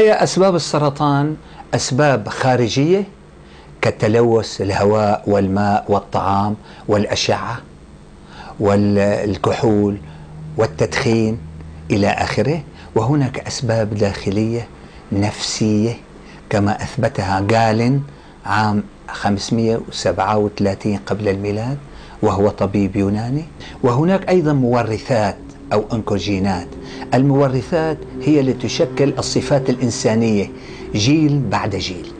الحقيقة أسباب السرطان أسباب خارجية كالتلوث الهواء والماء والطعام والأشعة والكحول والتدخين إلى آخره. وهناك أسباب داخلية نفسية كما أثبتها جالن عام 537 قبل الميلاد وهو طبيب يوناني. وهناك أيضا مورثات أو أنكوجينات. المورثات هي التي تشكل الصفات الإنسانية جيل بعد جيل.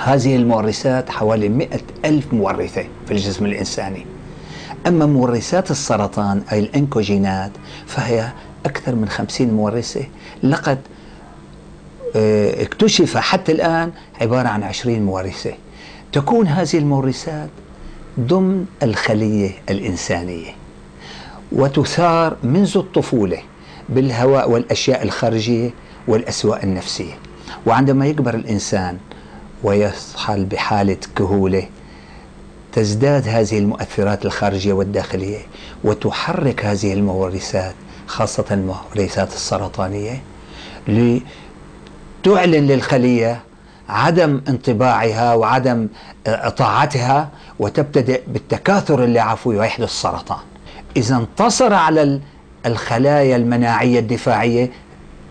هذه المورثات حوالي مئة ألف مورثة في الجسم الإنساني. أما مورثات السرطان أي الأنكوجينات فهي أكثر من خمسين مورثة لقد آه، اكتشف حتى الآن عبارة عن عشرين مورثة. تكون هذه المورثات ضمن الخلية الإنسانية. وتثار منذ الطفولة بالهواء والأشياء الخارجية والأسواء النفسية. وعندما يكبر الإنسان ويصحل بحالة كهولة تزداد هذه المؤثرات الخارجية والداخلية وتحرك هذه المورثات خاصة المورثات السرطانية لتعلن للخلية عدم انطباعها وعدم طاعتها وتبتدئ بالتكاثر اللعفوي ويحدث السرطان إذا انتصر على الخلايا المناعية الدفاعية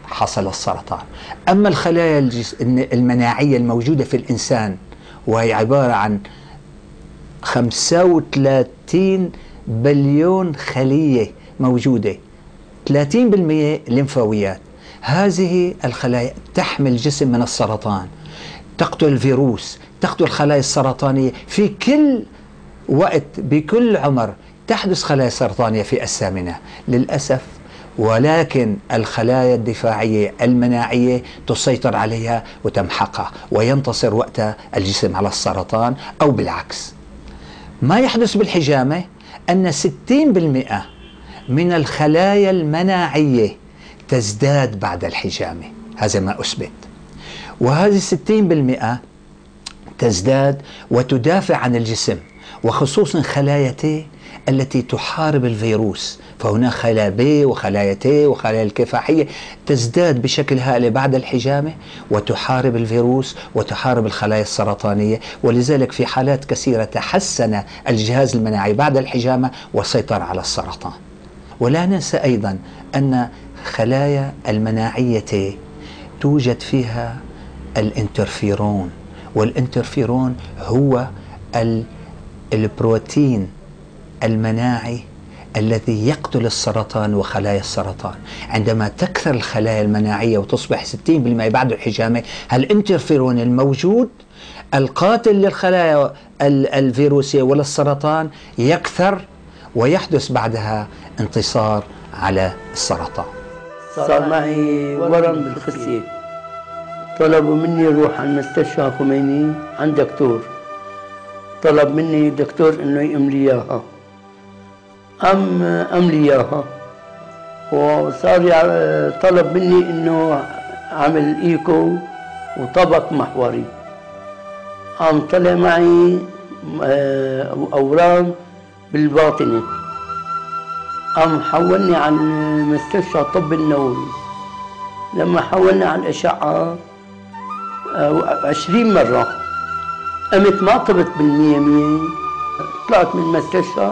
حصل السرطان. أما الخلايا المناعية الموجودة في الإنسان وهي عبارة عن 35 بليون خلية موجودة 30% لمفاويات هذه الخلايا تحمي الجسم من السرطان تقتل الفيروس تقتل الخلايا السرطانية في كل وقت بكل عمر. تحدث خلايا سرطانية في الثامنة للأسف ولكن الخلايا الدفاعية المناعية تسيطر عليها وتمحقها وينتصر وقتها الجسم على السرطان أو بالعكس. ما يحدث بالحجامة؟ أن 60% من الخلايا المناعية تزداد بعد الحجامة. هذا ما أثبت. وهذه 60% تزداد وتدافع عن الجسم وخصوصا خلايا T التي تحارب الفيروس. فهناك خلايا B وخلايا T وخلايا الكفاحية تزداد بشكل هائل بعد الحجامة وتحارب الفيروس وتحارب الخلايا السرطانية. ولذلك في حالات كثيرة تحسن الجهاز المناعي بعد الحجامة وسيطر على السرطان. ولا ننسى أيضا أن خلايا المناعية توجد فيها الانترفيرون. والانترفيرون هو البروتين المناعي الذي يقتل السرطان وخلايا السرطان. عندما تكثر الخلايا المناعية وتصبح 60% بعد الحجامة الانترفيرون الموجود؟ القاتل للخلايا الفيروسية وللسرطان يكثر ويحدث بعدها انتصار على السرطان. صار معي ورم بالخصية طلبوا مني أروح على المستشفى خميني عند دكتور. طلب مني الدكتور إنه يملي إياها. أم أم لي إياها. وصار طلب مني إنه أعمل إيكو وطبق محوري. قام طلع معي آه، أورام بالباطنة. قام حولني على مستشفى الطب النووي. لما حولني على الأشعة آه، عشرين مرة قمت ما طبت بالمية مية. طلعت من المستشفى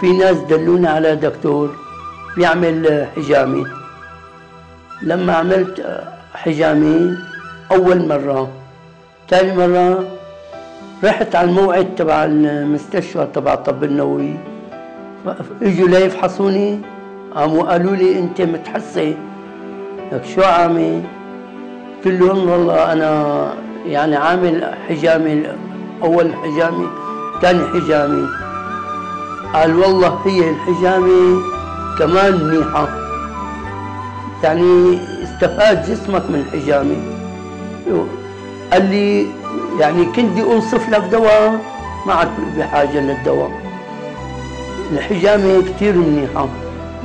في ناس دلوني على دكتور بيعمل حجامة لما عملت حجامة أول مرة ثاني مرة رحت على الموعد تبع المستشفى تبع الطب النووي. إجوا ليفحصوني قاموا قالوا لي أنت متحسي لك شو عامل؟ قلت لهم والله أنا يعني عامل حجامه أول حجامه ثاني حجامه قال والله هي الحجامة كمان منيحة. يعني استفاد جسمك من الحجامة. قال لي يعني كنت بدي أنصف لك دواء ما عاد بحاجة للدواء. الحجامة كثير منيحة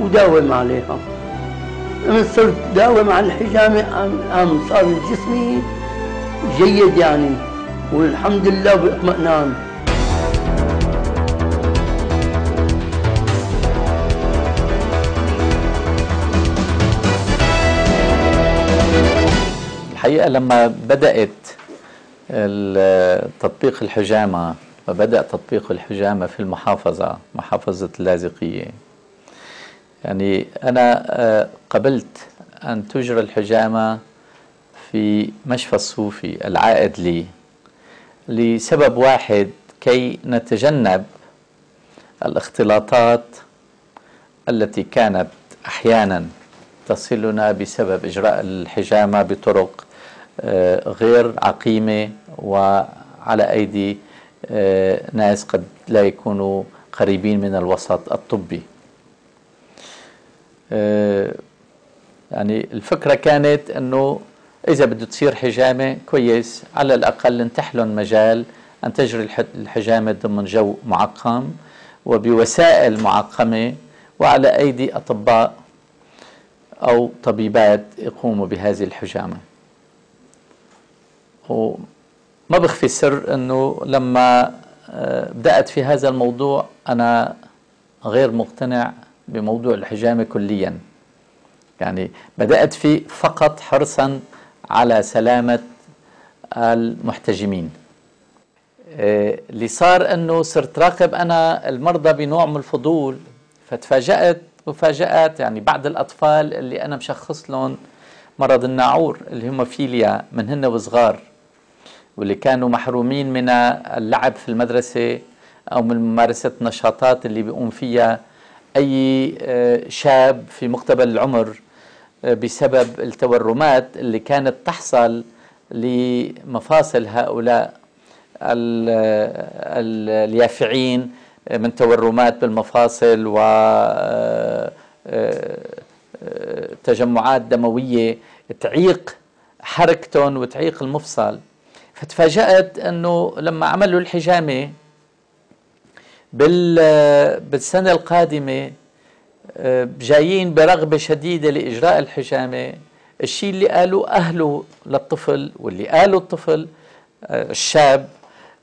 وداوم عليها. من صرت داوم على الحجامة قام صار جسمي جيد يعني والحمد لله باطمئنان الحقيقة لما بدأت تطبيق الحجامة وبدأ تطبيق الحجامة في المحافظة محافظة اللاذقية. يعني أنا آه، قبلت أن تجرى الحجامة في مشفى الصوفي العائد لي لسبب واحد كي نتجنب الاختلاطات التي كانت أحيانا تصلنا بسبب إجراء الحجامة بطرق غير عقيمة وعلى أيدي آه، ناس قد لا يكونوا قريبين من الوسط الطبي. آه، يعني الفكرة كانت إنه إذا بده تصير حجامة كويس على الأقل نتح مجال أن تجري الحجامة ضمن جو معقم وبوسائل معقمة وعلى أيدي أطباء أو طبيبات يقوموا بهذه الحجامة وما بخفي السر أنه لما آه، بدأت في هذا الموضوع أنا غير مقتنع بموضوع الحجامة كليا. يعني بدأت فيه فقط حرصا على سلامة المحتجمين. آه، اللي صار أنه صرت راقب أنا المرضى بنوع من الفضول فتفاجأت مفاجآت يعني بعض الأطفال اللي أنا مشخص لهم مرض الناعور اللي هم فيليا من هن وصغار. واللي كانوا محرومين من اللعب في المدرسة أو من ممارسة النشاطات اللي بيقوم فيها أي آه، شاب في مقتبل العمر آه، بسبب التورمات اللي كانت تحصل لمفاصل هؤلاء اليافعين من تورمات بالمفاصل و آه، آه، تجمعات دموية تعيق حركتهم وتعيق المفصل. فتفاجأت أنه لما عملوا الحجامة بالسنة القادمة آه، جايين برغبة شديدة لإجراء الحجامة. الشيء اللي قالوا أهله للطفل واللي قالوا الطفل الشاب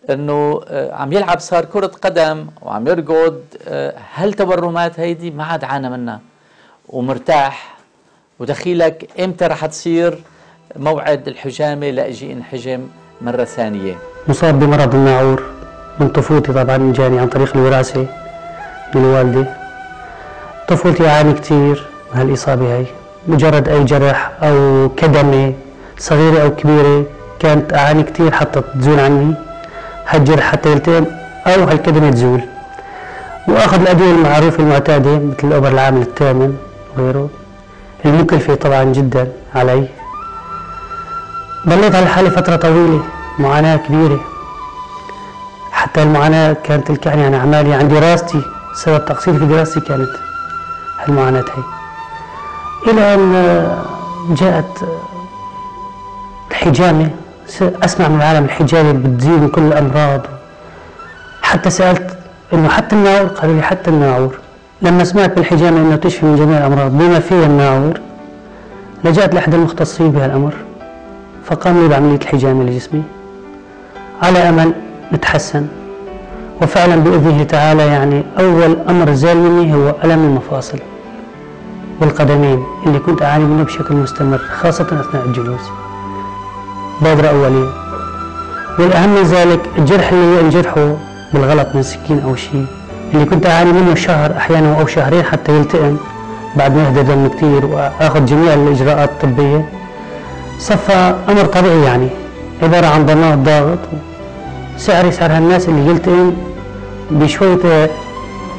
إنه آه، عم يلعب صار كرة قدم وعم يرقد آه، هالتورمات هيدي؟ ما عاد عانى منها. ومرتاح. ودخيلك إمتى رح تصير موعد الحجامة لأجي إنحجم؟ مرة ثانية. مصاب بمرض الناعور من طفولتي طبعا جاني عن طريق الوراثة من والدي. طفولتي أعاني كثير من هالإصابة هي مجرد أي جرح أو كدمة صغيرة أو كبيرة كانت أعاني كثير حتى تزول عني. هالجرح حتى يلتئم أو هالكدمة تزول. وأخذ الأدوية المعروفة المعتادة مثل الأوبر العامل الثامن وغيره المكلفة طبعا جدا علي. ضليت على حالي فترة طويلة معاناة كبيرة. حتى المعاناة كانت تلكعني عن أعمالي عن دراستي سبب تقصير في دراستي كانت هالمعاناة هي. إلى أن جاءت الحجامة أسمع من العالم الحجابي بتزيد من كل الأمراض. حتى سألت إنه حتى الناعور قالوا لي حتى الناعور لما سمعت بالحجامة إنه تشفي من جميع الأمراض بما فيها الناعور لجأت لأحد المختصين بهالأمر. فقام لي بعمليه الحجامه لجسمي على أمل نتحسن. وفعلا بإذنه تعالى يعني أول أمر زال مني هو ألم المفاصل والقدمين اللي كنت أعاني منه بشكل مستمر خاصة أثناء الجلوس. بادرة أولية والأهم من ذلك الجرح اللي ينجرحه بالغلط من سكين أو شيء. اللي كنت أعاني منه شهر أحيانا أو شهرين حتى يلتئم بعد ما يهدى دم كثير وآخذ جميع الإجراءات الطبية. صفى أمر طبيعي يعني عبارة عن ضماد ضاغط سعر هالناس اللي يلتئم بشوية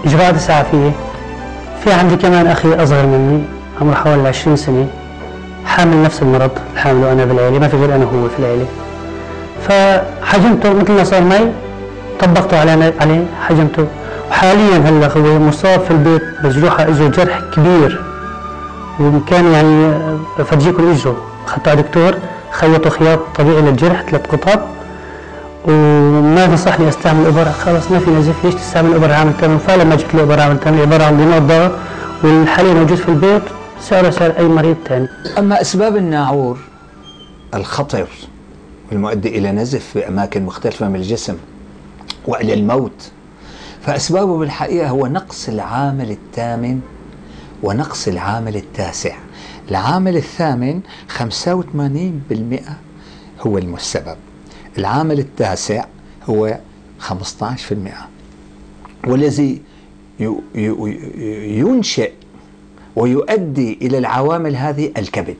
إجراءات إسعافية. في عندي كمان أخي أصغر مني عمره حوالي 20 سنة حامل نفس المرض حامله أنا بالعيلة ما في غير أنا هو في العيلة. فحجمته مثل ما صار معي طبقته على عليه حجمته. وحاليا هلأ هو مصاب في البيت بجروحه اجى جرح كبير وكان يعني فرجيكم اجره على دكتور خيطوا خياط طبيعي للجرح ثلاث قطب وما نصحني أستعمل ابر خلص ما في نزف ليش تستعمل ابر عامل ثمن فلما جبت له ابر عامل ثمن عبارة عن ضغط ضغط والحاليا موجود في البيت. سعره سعر أي مريض ثاني أما أسباب الناعور؟ الخطر المؤدي إلى نزف في أماكن مختلفة من الجسم وإلى الموت. فأسبابه بالحقيقة هو نقص العامل الثامن ونقص العامل التاسع. العامل الثامن 85% هو السبب العامل التاسع هو 15% والذي ينشئ ويؤدي إلى العوامل هذه الكبد.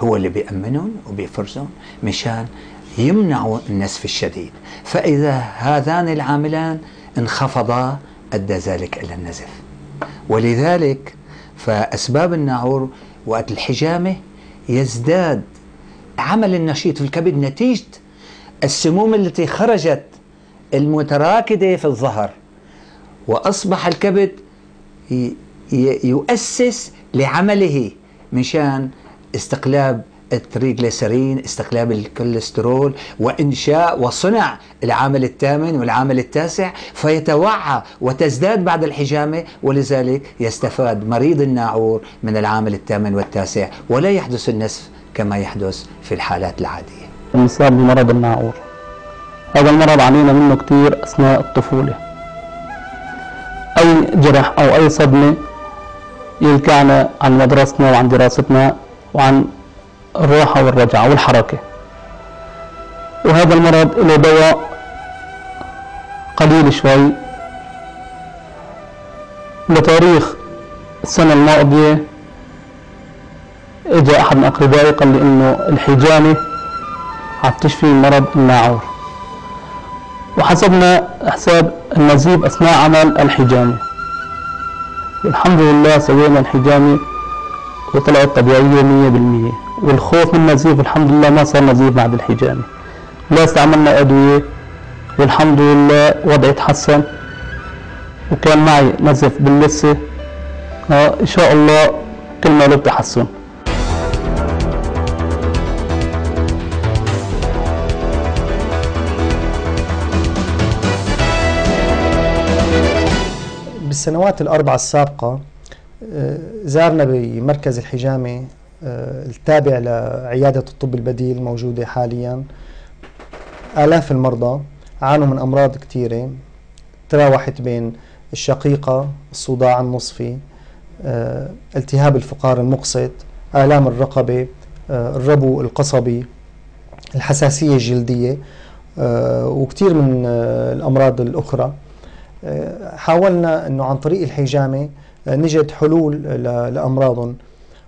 هو اللي بيأمنهم وبيفرزهم مشان يمنعوا النسف الشديد. فإذا هذان العاملان انخفضا أدى ذلك إلى النزف. ولذلك فأسباب الناعور وقت الحجامة يزداد عمل النشيط في الكبد نتيجة السموم التي خرجت المتراكدة في الظهر وأصبح الكبد يؤسس لعمله مشان استقلاب التريغليسرين استقلاب الكوليسترول وإنشاء وصنع العامل الثامن والعامل التاسع فيتوعى وتزداد بعد الحجامة ولذلك يستفاد مريض الناعور من العامل الثامن والتاسع ولا يحدث النسف كما يحدث في الحالات العادية. المصاب بمرض الناعور. هذا المرض علينا منه كثير أثناء الطفولة. أي جرح أو أي صدمة يلكعنا عن مدرستنا وعن دراستنا وعن الراحة والرجعة والحركة. وهذا المرض له دواء قليل شوي بتاريخ السنة الماضية. اجى أحد من أقربائي قال لي إنه الحجامة عم تشفي مرض الناعور. وحسبنا حساب النزيف أثناء عمل الحجامة. والحمد لله سوينا الحجامة وطلعت طبيعية مية بالمية. والخوف من النزيف الحمد لله ما صار نزيف بعد الحجامة. لا استعملنا أدوية والحمد لله وضعي تحسن. وكان معي نزف باللثة. آه إن شاء الله كل ما له تحسن. بالسنوات الأربعة السابقة آه، زارنا بمركز الحجامة التابع لعيادة الطب البديل موجودة حاليا. آلاف المرضى عانوا من أمراض كثيرة تراوحت بين الشقيقة الصداع النصفي آه، التهاب الفقار المقسط آلام الرقبة الربو القصبي الحساسية الجلدية وكثير من الأمراض الأخرى. حاولنا أنه عن طريق الحجامة نجد حلول لأمراضهم.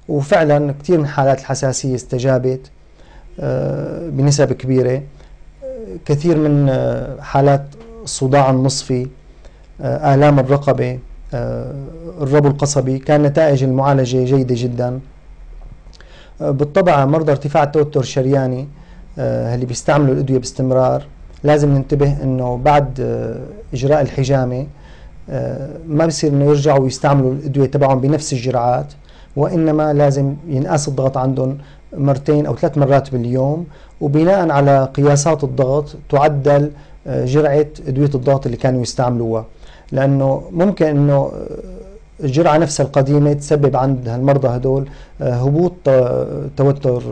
وفعلا كثير من حالات الحساسية استجابت آه، بنسب كبيرة. كثير من آه، حالات الصداع النصفي آه، آلام الرقبة الربو القصبي كان نتائج المعالجة جيدة جدا. بالطبع مرضى ارتفاع التوتر الشرياني اللي بيستعملوا الأدوية باستمرار. لازم ننتبه إنه بعد إجراء الحجامة ما بصير إنه يرجعوا يستعملوا الأدوية تبعهم بنفس الجرعات. وإنما لازم ينقاس الضغط عندهم مرتين أو ثلاث مرات باليوم وبناء على قياسات الضغط تعدل آه، جرعة أدوية الضغط اللي كانوا يستعملوها. لأنه ممكن إنه آه، الجرعة نفسها القديمة تسبب عند المرضى هدول آه، هبوط توتر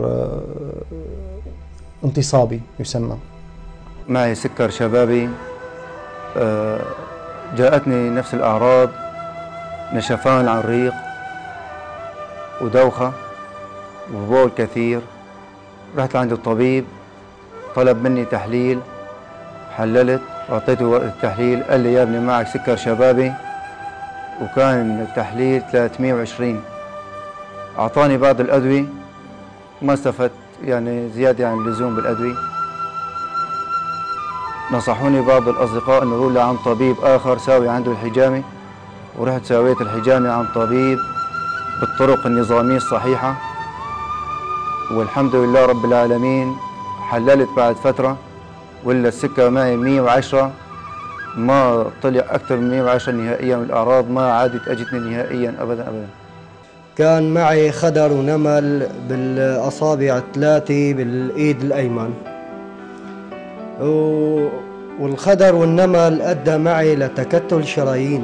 انتصابي يسمى. معي سكر شبابي جاءتني نفس الأعراض نشفان على الريق. ودوخة وبول كثير رحت عند الطبيب طلب مني تحليل. حللت أعطيته التحليل قال لي يا ابني معك سكر شبابي. وكان التحليل 320 أعطاني بعض الأدوية ما استفدت يعني زيادة عن اللزوم بالأدوية. نصحوني بعض الأصدقاء أن أروح لعند طبيب آخر ساوي عنده الحجامة. ورحت سويت الحجامة عند طبيب. بالطرق النظامية الصحيحة. والحمد لله رب العالمين حللت بعد فترة ولا السكر معي 110 ما طلع أكثر من 110 نهائيا الأعراض ما عادت أجتني نهائيا أبدا أبدا. كان معي خدر ونمل بالأصابع الثلاثة بالإيد الأيمن. والخدر والنمل أدى معي لتكتل شرايين.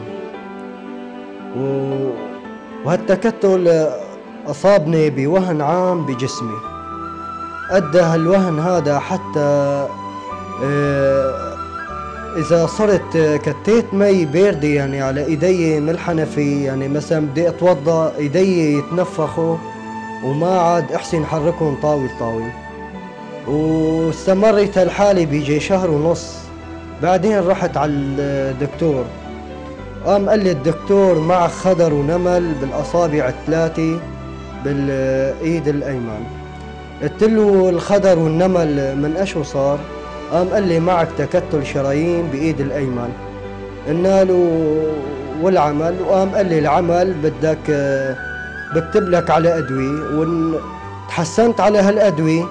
وهالتكتل أصابني بوهن عام بجسمي. أدى هالوهن هذا حتى آه، إذا صرت كتيت مي باردة يعني على إيدي من الحنفي يعني مثلا بدي أتوضأ إيدي يتنفخوا وما عاد أحسن حركهم طاوي طاوي واستمرت هالحالة بيجي شهر ونص. بعدين رحت على الدكتور. قام قال لي الدكتور مع خدر ونمل بالأصابع الثلاثة بالإيد الأيمن. قلت له الخدر والنمل من أشو صار قام قال لي معك تكتل شرايين بإيد الأيمن. قلنا له والعمل؟ وقام قال لي العمل بدك بكتب لك على أدوية وإن تحسنت على هالأدوية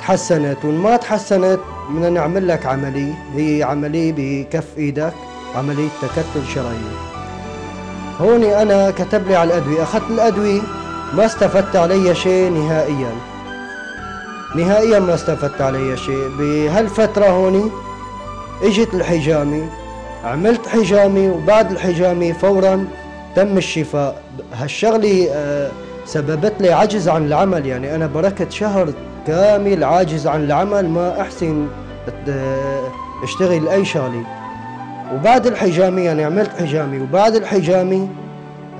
تحسنت وإن ما تحسنت بدنا نعمل لك عملية هي عملية بكف إيدك. عملية تكتل شرايين هوني أنا كتب لي على الأدوية أخذت الأدوية ما استفدت علي شيء نهائيا. نهائيا ما استفدت علي شيء. بهالفترة هوني إجت الحجامة عملت حجامي وبعد الحجامة فورا تم الشفاء. هالشغلة آه، سببت لي عجز عن العمل. يعني أنا بركت شهر كامل عاجز عن العمل ما أحسن آه، أشتغل أي شغلة. وبعد الحجامة يعني عملت حجامي. وبعد الحجامة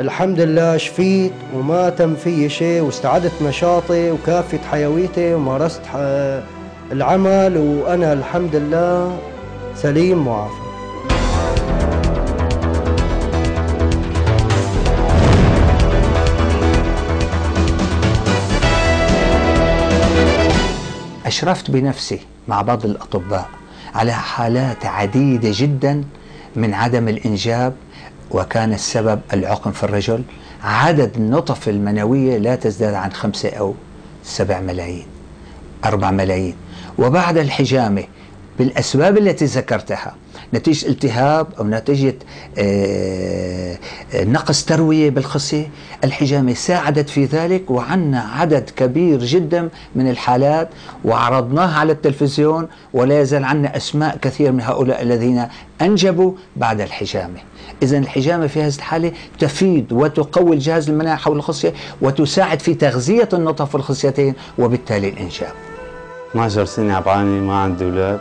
الحمد لله شفيت وما تم في شيء واستعدت نشاطي وكافة حيويتي ومارست العمل. وأنا الحمد لله سليم معافى أشرفت بنفسي مع بعض الأطباء. على حالات عديدة جدا من عدم الإنجاب وكان السبب العقم في الرجل. عدد النطف المنوية لا تزداد عن خمسة أو سبع ملايين أربع ملايين. وبعد الحجامة بالأسباب التي ذكرتها نتيجة التهاب أو نتيجة آه، آه، نقص تروية بالخصية الحجامة ساعدت في ذلك وعنا عدد كبير جدا من الحالات وعرضناها على التلفزيون ولا يزال عنا أسماء كثير من هؤلاء الذين أنجبوا بعد الحجامة. إذا الحجامة في هذه الحالة تفيد وتقوي الجهاز المناعي حول الخصية وتساعد في تغذية النطف والخصيتين وبالتالي الإنجاب. 12 سنة عم بعاني ما عندي أولاد.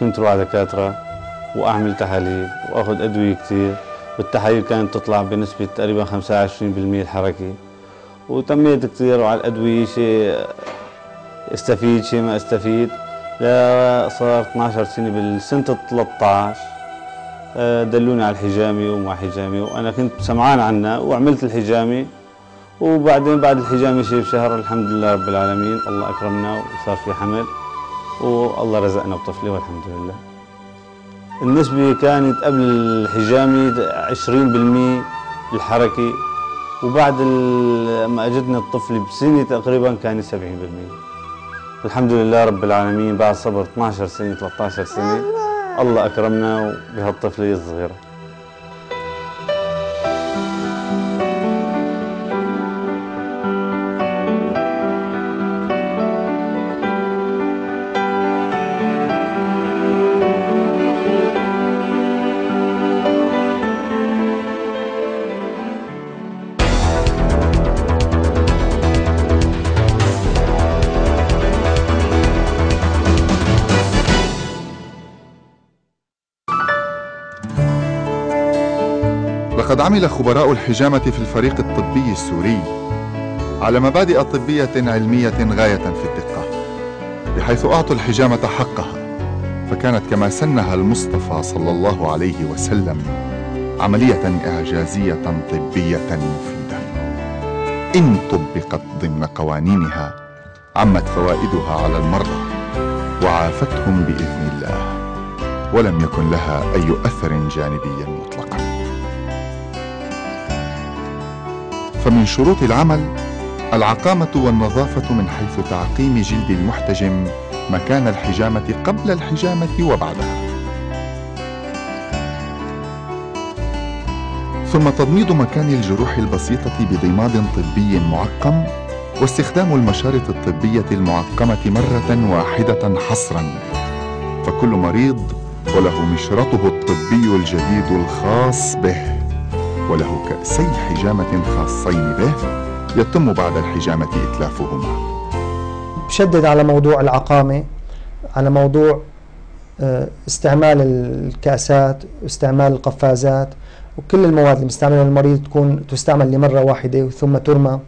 كنت روح دكاترة. وأعمل تحاليل وأخذ أدوية كثير والتحاليل كانت تطلع بنسبة تقريبا 25% الحركة. وتميت كثير وعلى الأدوية شيء استفيد شيء ما استفيد. لا صار 12 سنة بالسنة 13 آه، دلوني على الحجامي ومع حجامي وأنا كنت سمعان عنها وعملت الحجامي وبعدين بعد الحجامي شيء بشهر الحمد لله رب العالمين الله أكرمنا وصار في حمل. والله رزقنا بطفلة والحمد لله. النسبة كانت قبل الحجامي 20% الحركة وبعد ما أجتني الطفل بسنة تقريبا كان 70% الحمد لله رب العالمين بعد صبر 12 سنة 13 سنة الله أكرمنا بهالطفلة الصغيرة لقد عمل خبراء الحجامة في الفريق الطبي السوري على مبادئ طبية علمية غاية في الدقة بحيث أعطوا الحجامة حقها فكانت كما سنها المصطفى صلى الله عليه وسلم عملية إعجازية طبية مفيدة. إن طبقت ضمن قوانينها عمت فوائدها على المرضى وعافتهم بإذن الله. ولم يكن لها أي أثر جانبي مطلقا فمن شروط العمل العقامة والنظافة من حيث تعقيم جلد المحتجم مكان الحجامة قبل الحجامة وبعدها. ثم تضميد مكان الجروح البسيطة بضماد طبي معقم واستخدام المشارط الطبية المعقمة مرة واحدة حصرا فكل مريض وله مشرطه الطبي الجديد الخاص به وله كأسي حجامة خاصين به يتم بعد الحجامة إتلافهما. بشدد على موضوع العقامة على موضوع آه، استعمال الكأسات استعمال القفازات وكل المواد المستعمله للمريض تكون تستعمل لمرة واحدة ثم ترمى.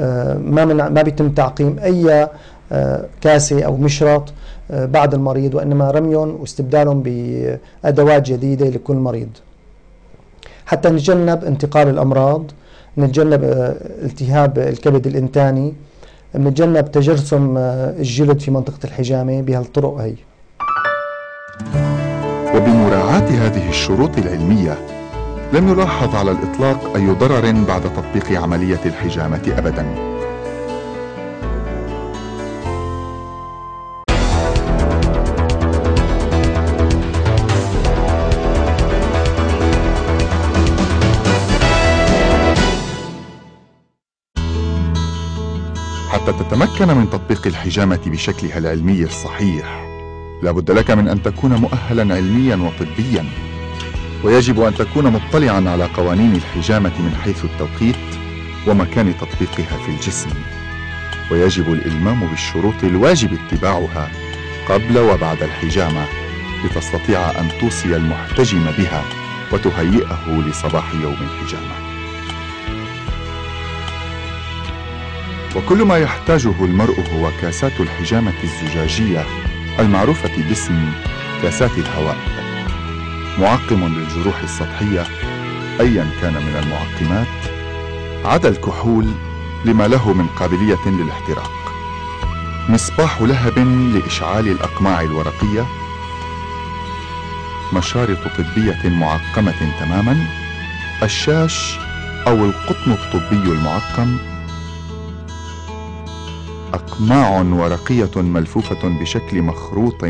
آه، ما من ما بيتم تعقيم أي آه، كاسة أو مشرط بعد المريض وإنما رميهم واستبدالهم بأدوات جديدة لكل مريض. حتى نتجنب انتقال الأمراض نتجنب التهاب الكبد الإنتاني نتجنب تجرثم الجلد في منطقة الحجامة بهالطرق هي. وبمراعاة هذه الشروط العلمية لم يلاحظ على الإطلاق أي ضرر بعد تطبيق عملية الحجامة أبداً. حتى تتمكن من تطبيق الحجامة بشكلها العلمي الصحيح. لا بد لك من أن تكون مؤهلا علميا وطبيا. ويجب أن تكون مطلعا على قوانين الحجامة من حيث التوقيت ومكان تطبيقها في الجسم. ويجب الإلمام بالشروط الواجب اتباعها قبل وبعد الحجامة لتستطيع أن توصي المحتجم بها وتهيئه لصباح يوم الحجامة. وكل ما يحتاجه المرء هو كاسات الحجامة الزجاجية المعروفة باسم كاسات الهواء. معقم للجروح السطحية أيا كان من المعقمات عدا الكحول لما له من قابلية للاحتراق. مصباح لهب لإشعال الأقماع الورقية. مشارط طبية معقمة تماما. الشاش أو القطن الطبي المعقم. أقماع ورقية ملفوفة بشكل مخروط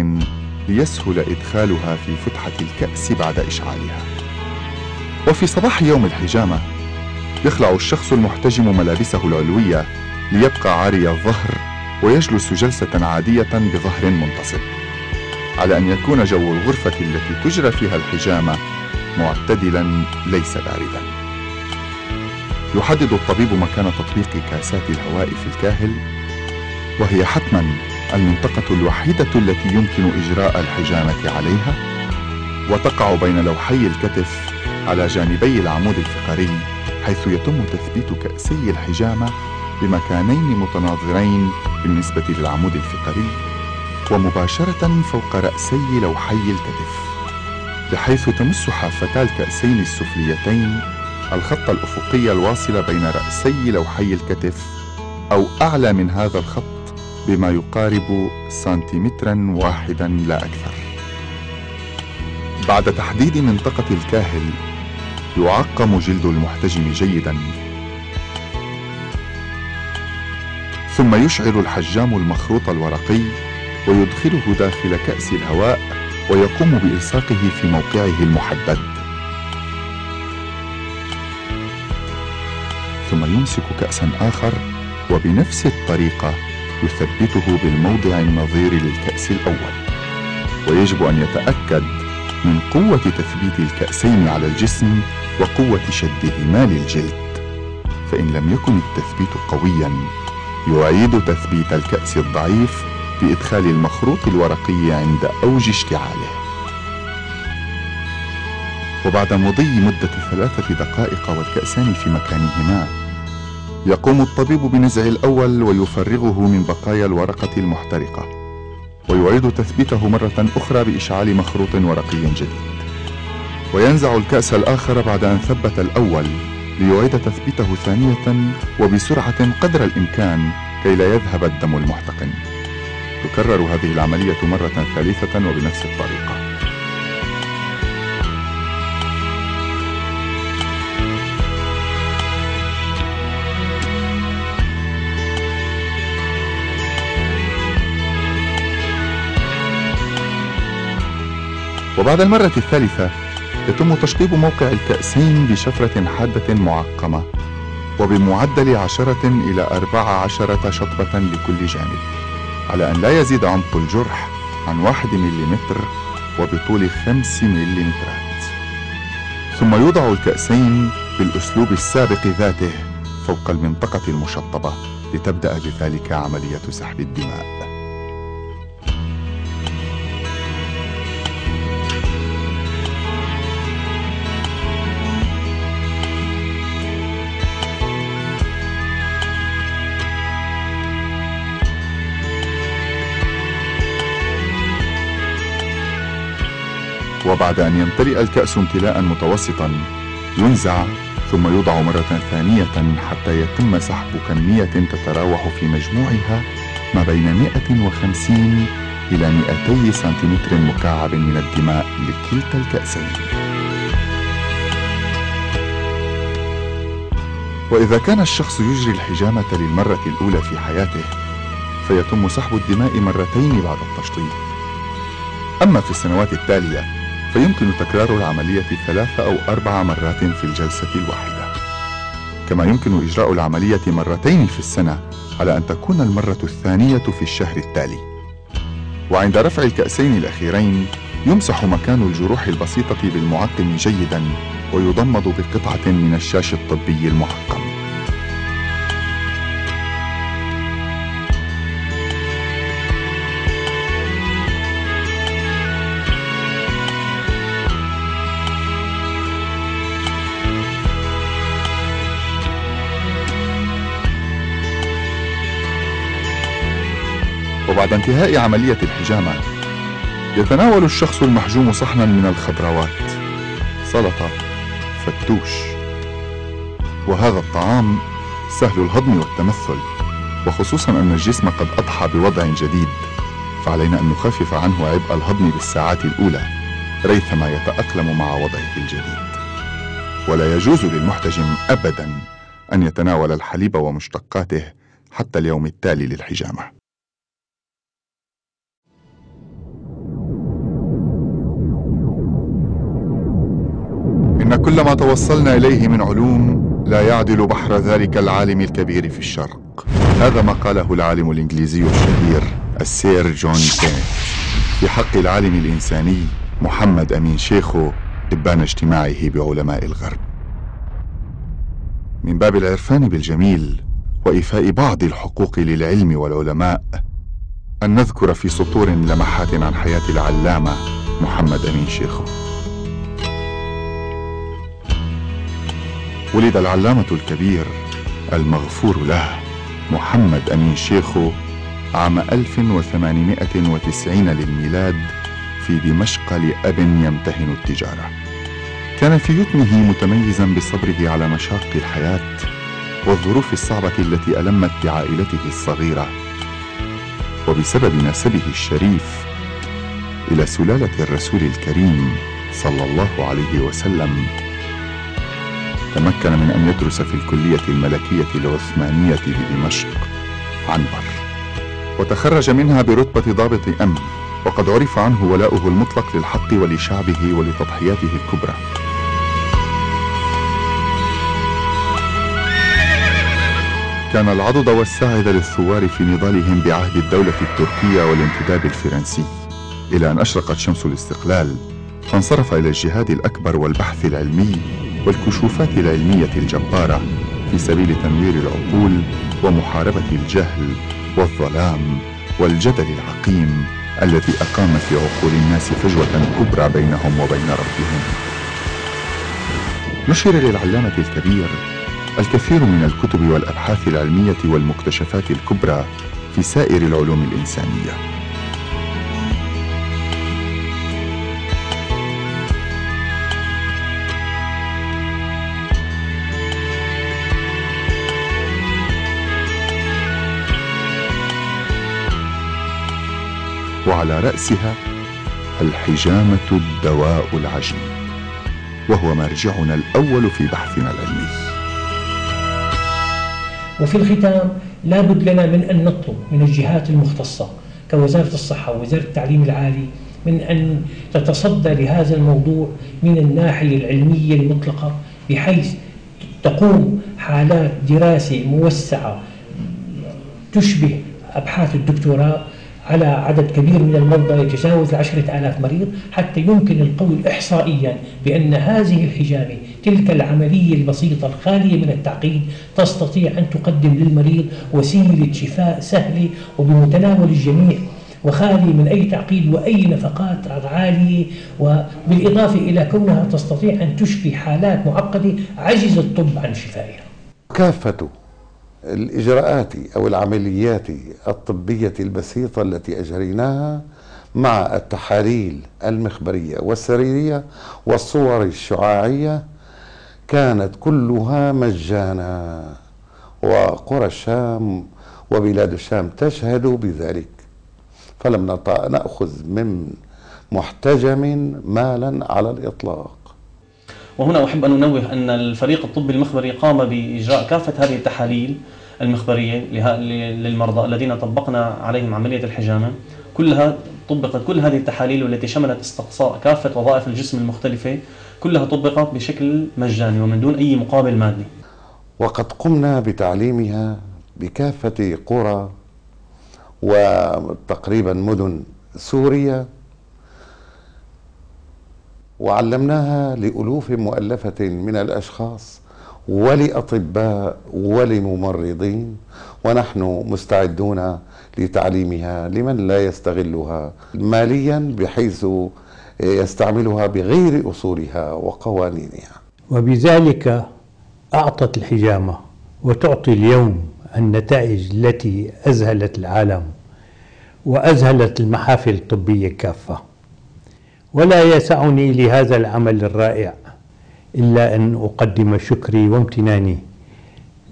ليسهل إدخالها في فتحة الكأس بعد إشعالها. وفي صباح يوم الحجامة يخلع الشخص المحتجم ملابسه العلوية ليبقى عاري الظهر ويجلس جلسة عادية بظهر منتصب. على أن يكون جو الغرفة التي تجرى فيها الحجامة معتدلا ليس باردا. يحدد الطبيب مكان تطبيق كاسات الهواء في الكاهل وهي حتما المنطقة الوحيدة التي يمكن إجراء الحجامة عليها وتقع بين لوحي الكتف على جانبي العمود الفقري حيث يتم تثبيت كأسي الحجامة بمكانين متناظرين بالنسبة للعمود الفقري ومباشرة فوق رأسي لوحي الكتف بحيث تمس حافتا الكأسين السفليتين الخط الأفقي الواصل بين رأسي لوحي الكتف أو أعلى من هذا الخط بما يقارب سنتيمترا واحدا لا أكثر. بعد تحديد منطقة الكاهل يعقم جلد المحتجم جيدا. ثم يشعل الحجام المخروط الورقي ويدخله داخل كأس الهواء ويقوم بإلصاقه في موقعه المحدد. ثم يمسك كأسا آخر وبنفس الطريقة يثبته بالموضع النظير للكأس الأول ويجب أن يتأكد من قوة تثبيت الكأسين على الجسم وقوة شدهما للجلد فإن لم يكن التثبيت قويا يعيد تثبيت الكأس الضعيف بإدخال المخروط الورقي عند أوج اشتعاله. وبعد مضي مدة ثلاثة دقائق والكأسان في مكانهما يقوم الطبيب بنزع الأول ويفرغه من بقايا الورقة المحترقة ويعيد تثبيته مرة أخرى بإشعال مخروط ورقي جديد. وينزع الكأس الآخر بعد أن ثبت الأول ليعيد تثبيته ثانية وبسرعة قدر الإمكان كي لا يذهب الدم المحتقن. تكرر هذه العملية مرة ثالثة وبنفس الطريقة. وبعد المرة الثالثة يتم تشطيب موقع الكأسين بشفرة حادة معقمة وبمعدل عشرة إلى أربع عشرة شطبة لكل جانب على أن لا يزيد عمق الجرح عن واحد مليمتر وبطول خمس مليمترات. ثم يوضع الكأسين بالأسلوب السابق ذاته فوق المنطقة المشطبة لتبدأ بذلك عملية سحب الدماء. وبعد أن يمتلئ الكأس امتلاء متوسطا ينزع ثم يوضع مرة ثانية حتى يتم سحب كمية تتراوح في مجموعها ما بين 150 إلى 200 سنتيمتر مكعب من الدماء لكلتا الكأسين. وإذا كان الشخص يجري الحجامة للمرة الأولى في حياته فيتم سحب الدماء مرتين بعد التشطيب. أما في السنوات التالية فيمكن تكرار العملية ثلاث أو أربع مرات في الجلسة الواحدة. كما يمكن إجراء العملية مرتين في السنة على أن تكون المرة الثانية في الشهر التالي. وعند رفع الكأسين الأخيرين يمسح مكان الجروح البسيطة بالمعقم جيدا ويضمد بقطعة من الشاش الطبي المعقم وبعد انتهاء عملية الحجامة يتناول الشخص المحجوم صحنا من الخضروات سلطة فتوش. وهذا الطعام سهل الهضم والتمثل وخصوصا أن الجسم قد أضحى بوضع جديد فعلينا أن نخفف عنه عبء الهضم بالساعات الأولى ريثما يتأقلم مع وضعه الجديد. ولا يجوز للمحتجم أبدا أن يتناول الحليب ومشتقاته حتى اليوم التالي للحجامة. إن كل ما توصلنا إليه من علوم لا يعدل بحر ذلك العالم الكبير في الشرق. هذا ما قاله العالم الإنجليزي الشهير السير جون سينت في حق العالم الإنساني محمد أمين شيخو إبان اجتماعه بعلماء الغرب. من باب العرفان بالجميل وإيفاء بعض الحقوق للعلم والعلماء أن نذكر في سطور لمحات عن حياة العلامة محمد أمين شيخو. ولد العلامة الكبير المغفور له محمد أمين شيخو عام 1890 للميلاد في دمشق لأب يمتهن التجارة. كان في يتمه متميزا بصبره على مشاق الحياة والظروف الصعبة التي ألمت بعائلته الصغيرة. وبسبب نسبه الشريف إلى سلالة الرسول الكريم صلى الله عليه وسلم تمكن من أن يدرس في الكلية الملكية العثمانية بدمشق عنبر. وتخرج منها برتبة ضابط أمن وقد عرف عنه ولاؤه المطلق للحق ولشعبه ولتضحياته الكبرى. كان العضد والساعد للثوار في نضالهم بعهد الدولة التركية والانتداب الفرنسي إلى أن أشرقت شمس الاستقلال فانصرف إلى الجهاد الأكبر والبحث العلمي والكشوفات العلمية الجبارة في سبيل تنوير العقول ومحاربة الجهل والظلام والجدل العقيم الذي أقام في عقول الناس فجوة كبرى بينهم وبين ربهم. نشر للعلامة الكبير الكثير من الكتب والأبحاث العلمية والمكتشفات الكبرى في سائر العلوم الإنسانية. وعلى رأسها الحجامة الدواء العجيب وهو مرجعنا الأول في بحثنا العلمي. وفي الختام لابد لنا من أن نطلب من الجهات المختصة كوزارة الصحة ووزارة التعليم العالي من أن تتصدى لهذا الموضوع من الناحية العلمية المطلقة بحيث تقوم حالات دراسة موسعة تشبه أبحاث الدكتوراه على عدد كبير من المرضى يتجاوز العشرة آلاف مريض حتى يمكن القول إحصائيا بأن هذه الحجامة تلك العملية البسيطة الخالية من التعقيد تستطيع أن تقدم للمريض وسيلة شفاء سهلة وبمتناول الجميع وخالي من أي تعقيد وأي نفقات عالية وبالإضافة إلى كونها تستطيع أن تشفي حالات معقدة عجز الطب عن شفائها. كافة الإجراءات أو العمليات الطبية البسيطة التي أجريناها مع التحاليل المخبرية والسريرية والصور الشعاعية كانت كلها مجانا وقرى الشام وبلاد الشام تشهد بذلك. فلم نأخذ من محتجم مالا على الإطلاق. وهنا أحب أن أنوه أن الفريق الطبي المخبري قام بإجراء كافة هذه التحاليل المخبرية للمرضى الذين طبقنا عليهم عملية الحجامة. كلها طبقت كل هذه التحاليل والتي شملت استقصاء كافة وظائف الجسم المختلفة كلها طبقت بشكل مجاني ومن دون أي مقابل مادي. وقد قمنا بتعليمها بكافة قرى وتقريبا مدن سوريا وعلمناها لألوف مؤلفة من الأشخاص ولأطباء ولممرضين ونحن مستعدون لتعليمها لمن لا يستغلها ماليا بحيث يستعملها بغير أصولها وقوانينها. وبذلك أعطت الحجامة وتعطي اليوم النتائج التي أذهلت العالم وأذهلت المحافل الطبية كافة ولا يسعني لهذا العمل الرائع إلا أن أقدم شكري وامتناني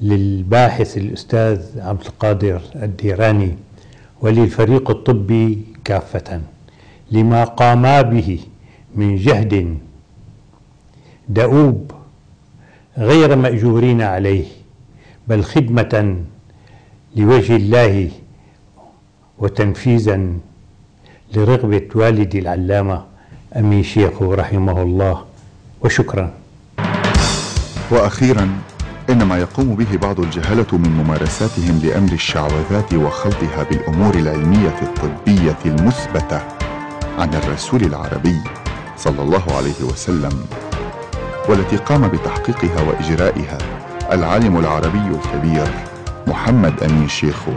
للباحث الأستاذ عبد القادر الديراني وللفريق الطبي كافة لما قاما به من جهد دؤوب غير مأجورين عليه بل خدمة لوجه الله وتنفيذا لرغبة والدي العلامة أمي شيخ رحمه الله وشكرا. وأخيرا إن ما يقوم به بعض الجهلة من ممارساتهم لأمر الشعوذات وخلطها بالأمور العلمية الطبية المثبتة عن الرسول العربي صلى الله عليه وسلم والتي قام بتحقيقها وإجرائها العالم العربي الكبير محمد أمين شيخو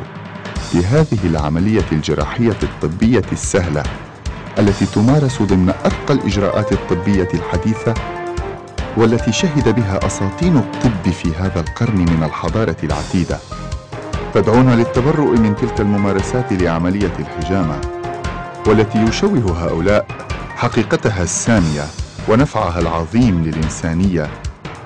لهذه العملية الجراحية الطبية السهلة التي تمارس ضمن أرقى الإجراءات الطبية الحديثة والتي شهد بها أساطين الطب في هذا القرن من الحضارة العتيدة. تدعونا للتبرؤ من تلك الممارسات لعملية الحجامة والتي يشوه هؤلاء حقيقتها السامية ونفعها العظيم للإنسانية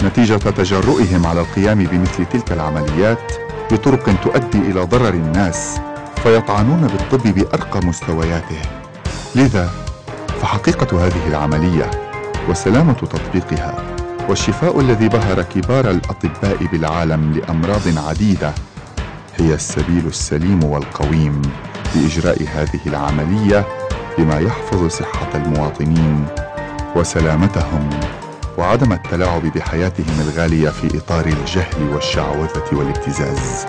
نتيجة تجرؤهم على القيام بمثل تلك العمليات بطرق تؤدي إلى ضرر الناس فيطعنون بالطب بأرقى مستوياته. لذا فحقيقة هذه العملية وسلامة تطبيقها والشفاء الذي بهر كبار الأطباء بالعالم لأمراض عديدة هي السبيل السليم والقويم لإجراء هذه العملية بما يحفظ صحة المواطنين وسلامتهم وعدم التلاعب بحياتهم الغالية في إطار الجهل والشعوذة والابتزاز.